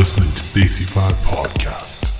listening to the AC5 podcast.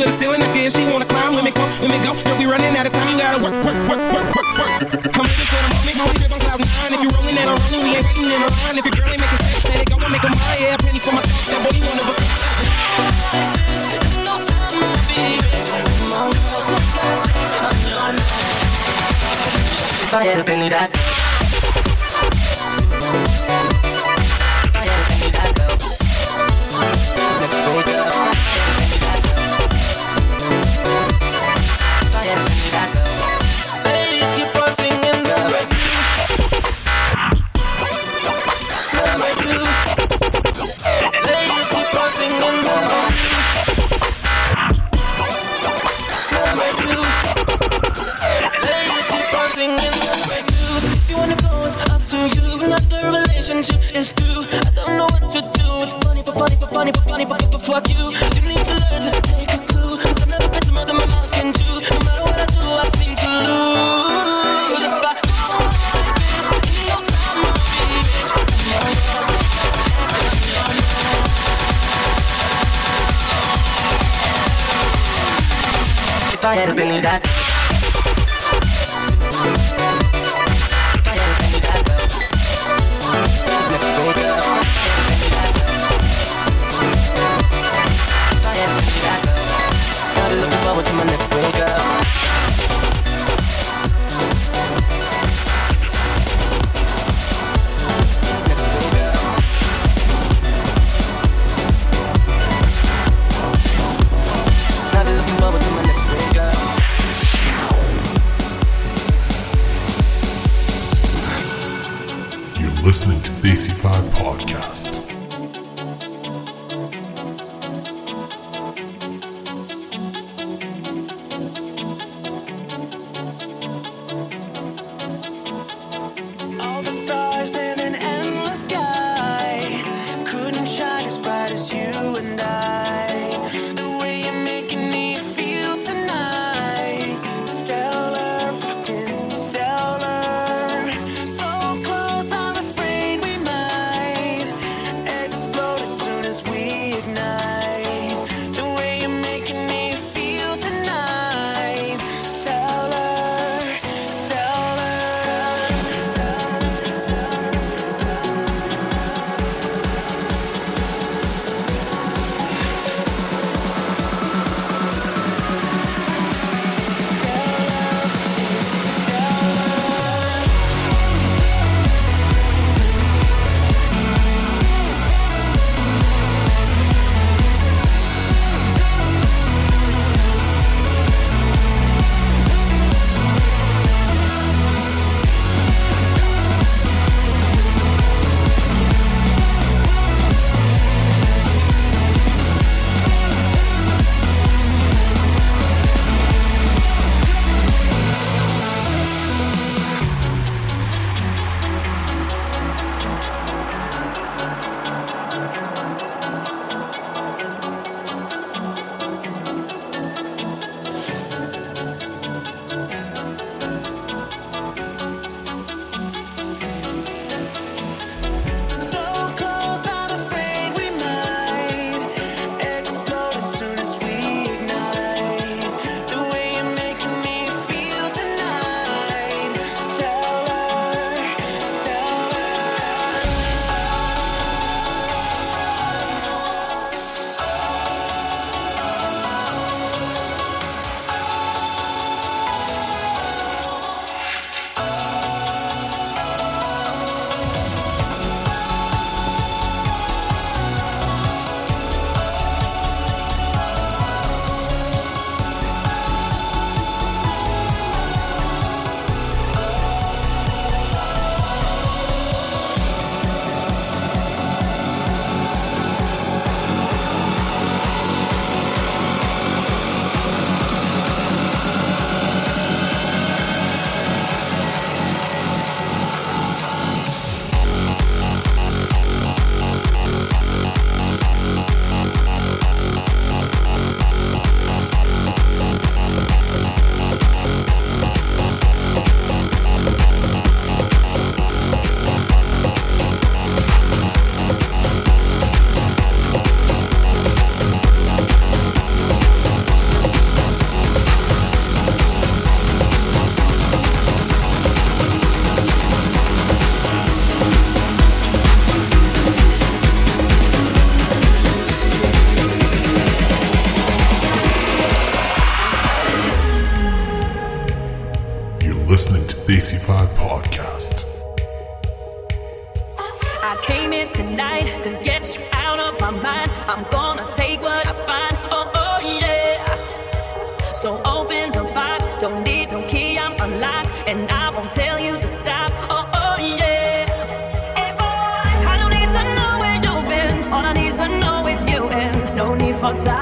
to the ceiling and scared. She wanna climb. Women come, women go. Girl, we running out of time. You gotta work, work, work, work, work, work. Come looking for the moment, moment, trip on cloud nine. If you're rolling and I'm rolling, we ain't waiting in a line. If your girl ain't making sense, let it go and make a mind. Yeah, penny for my thoughts. That boy, you wanna be. There's no time had a penny that. I'm gonna take what I find. Oh, oh yeah. So open the box, don't need no key, I'm unlocked, and I won't tell you to stop. Oh, oh yeah. Hey boy, I don't need to know where you've been. All I need to know is you, and no need for time.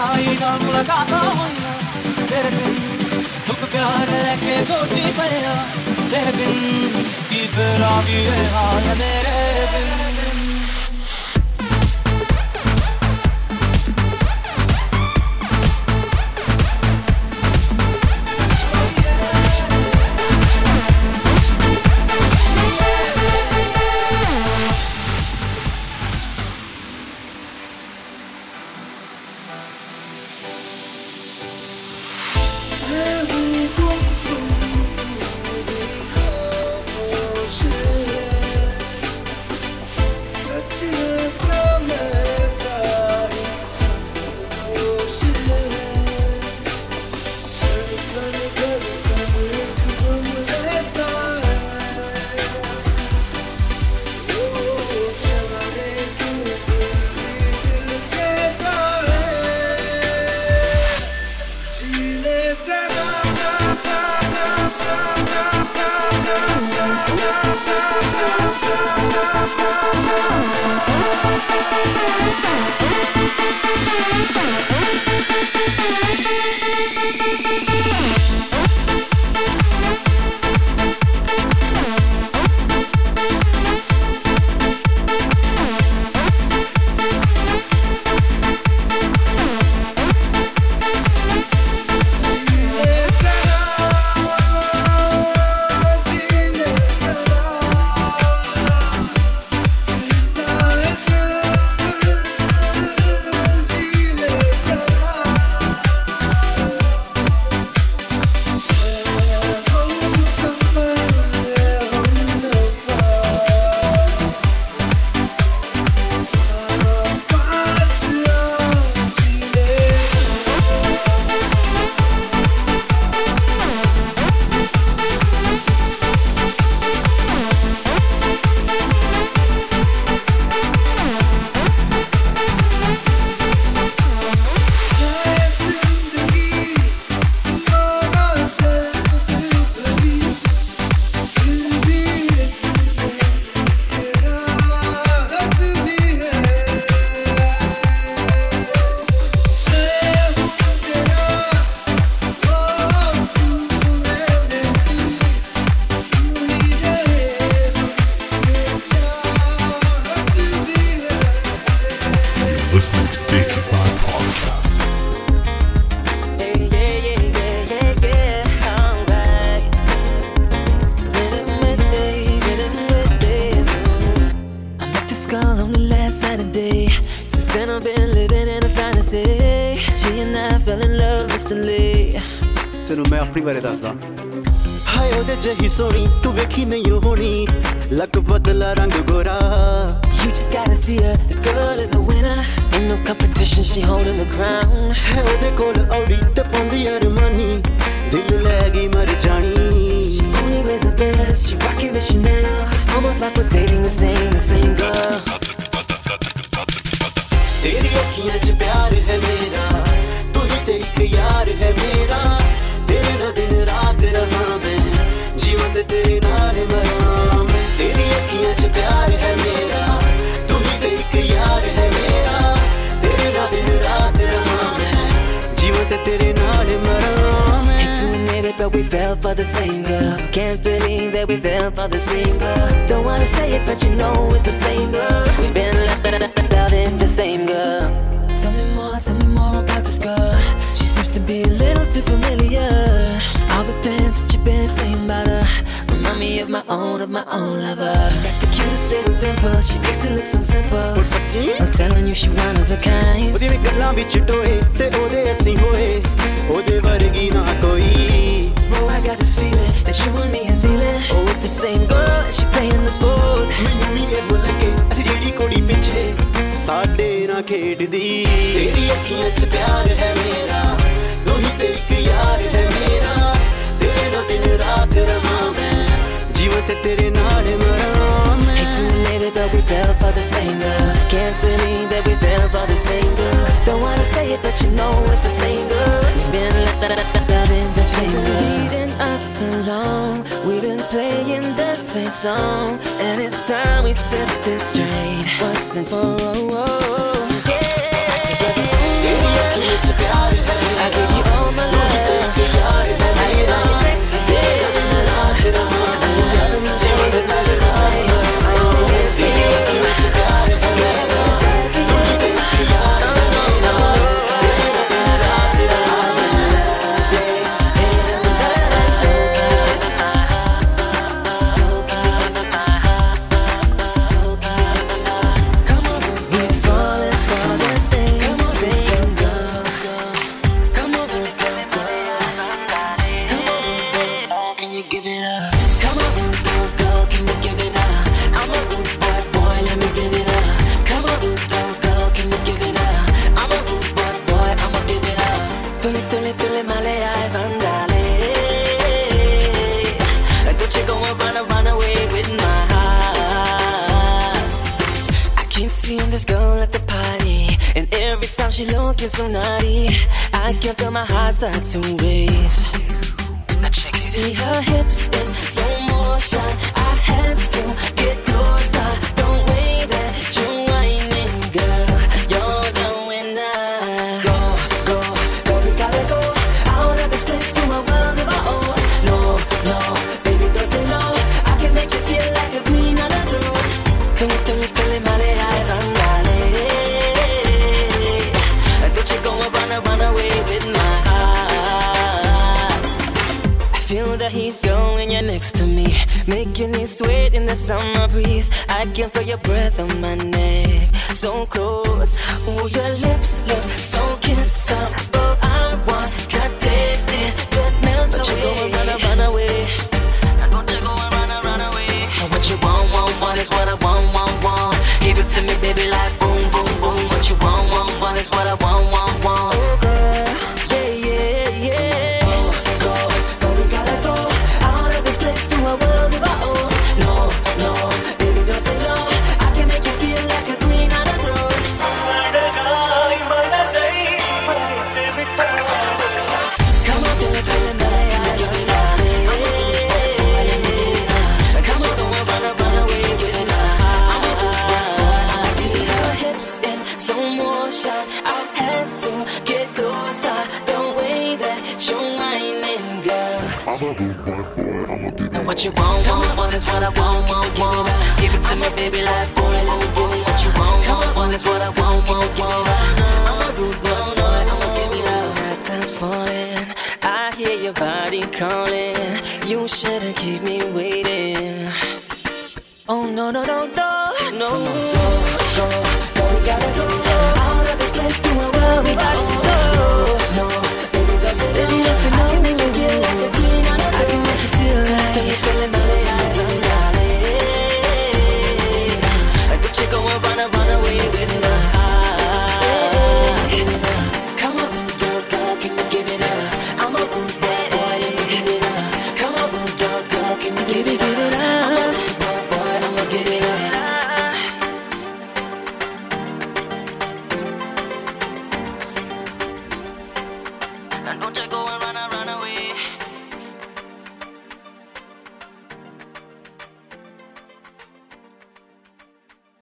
आईना मुलाकात होइया तेरे बिन तुक प्यार लेके सोची पया तेरे बिन, की तेरा भी है हाल मेरे बिन। ਬਾਰੇ ਦੱਸਦਾ ਹਾਏ ਉਹਦੇ ਜਹੀ ਸੋਹਣੀ ਤੂੰ ਵੇਖੀ ਨਹੀਂ ਹੋਣੀ ਲੱਕ ਬਦਲਾ ਰੰਗ ਗੋਰਾ You just gotta see her. The girl is a winner. Ain't no competition, she holding the crown. ਹੈ ਉਹਦੇ ਕੋਲ ਔੜੀ ਤੇ ਪਾਉਂਦੀ ਅਰਮਾਨੀ but we fell for the same girl. Can't believe that we fell for the same girl. Don't wanna say it, but you know it's the same girl. We've been loving the same girl. Tell me more, tell me more about this girl. She seems to be a little too familiar. All the things that you've been saying about her remind me of my own, of my own lover. She got the cutest little dimple, she makes it look so simple. ਸੱਚੀ I'm telling you, she one of a kind. ਉਹਦੀ ਵੀ ਗੱਲਾਂ ਵਿੱਚ ਟੋਏ ਤੇ ਉਹਦੇ ਅਸੀਂ ਹੋਏ ਉਹਦੇ ਵਰਗੀ ਨਾ ਕੋਈ Bro, I got this feeling that you and me are dealing. Oh, with the same girl, and she playing us both. ਮੈਨੂੰ ਵੀ ਇਹ ਭੁੱਲ ਕੇ ਅਸੀਂ ਜਿਹੜੀ ਕੁੜੀ ਪਿੱਛੇ ਸਾਡੇ ਨਾਲ ਖੇਡਦੀ ਤੇਰੀ ਅੱਖੀਆਂ 'ਚ ਪਿਆਰ ਹੈ ਮੇਰਾ ਤੂੰ ਹੀ ਤੇ ਇੱਕ ਯਾਰ ਹੈ ਮੇਰਾ ਤੇਰੇ ਨਾਲ ਦਿਨ ਰਾਤ ਰਹਾਂ ਮੈਂ ਜੀਵਨ ਤੇ ਤੇਰੇ ਨਾਲ ਮਰਾਂ ਮੈਂ Hate to admit it, but we fell for the same girl. Can't believe that we fell for the same girl. Don't wanna say it, but you know it's the same girl. We've been lo- lo- lo- loving the Leaving us alone, we've been playing the same song, and it's time we set this straight. Once and for all. Summer breeze. I can feel your breath on my neck, so close. Ooh, your lips look so kissable. I want to taste it, just melt away. Don't you go and run, away. And don't you go and run, run away. And what you want, want, want is what I want, want, want. Give it to me, baby, like boom, boom, boom. What you want, want, want is what I want, want, And what you want, want, want is what I want, want, want. Give it to me, baby, like boom, boom, boom. What you want, want, want is what I want, want, want. I'm a rude boy, boy, I'ma give it up. My time's falling, I hear your body calling. You shouldn't keep me waiting. Oh no no no no no. Go go go, we gotta go out of this place to a world we got to go.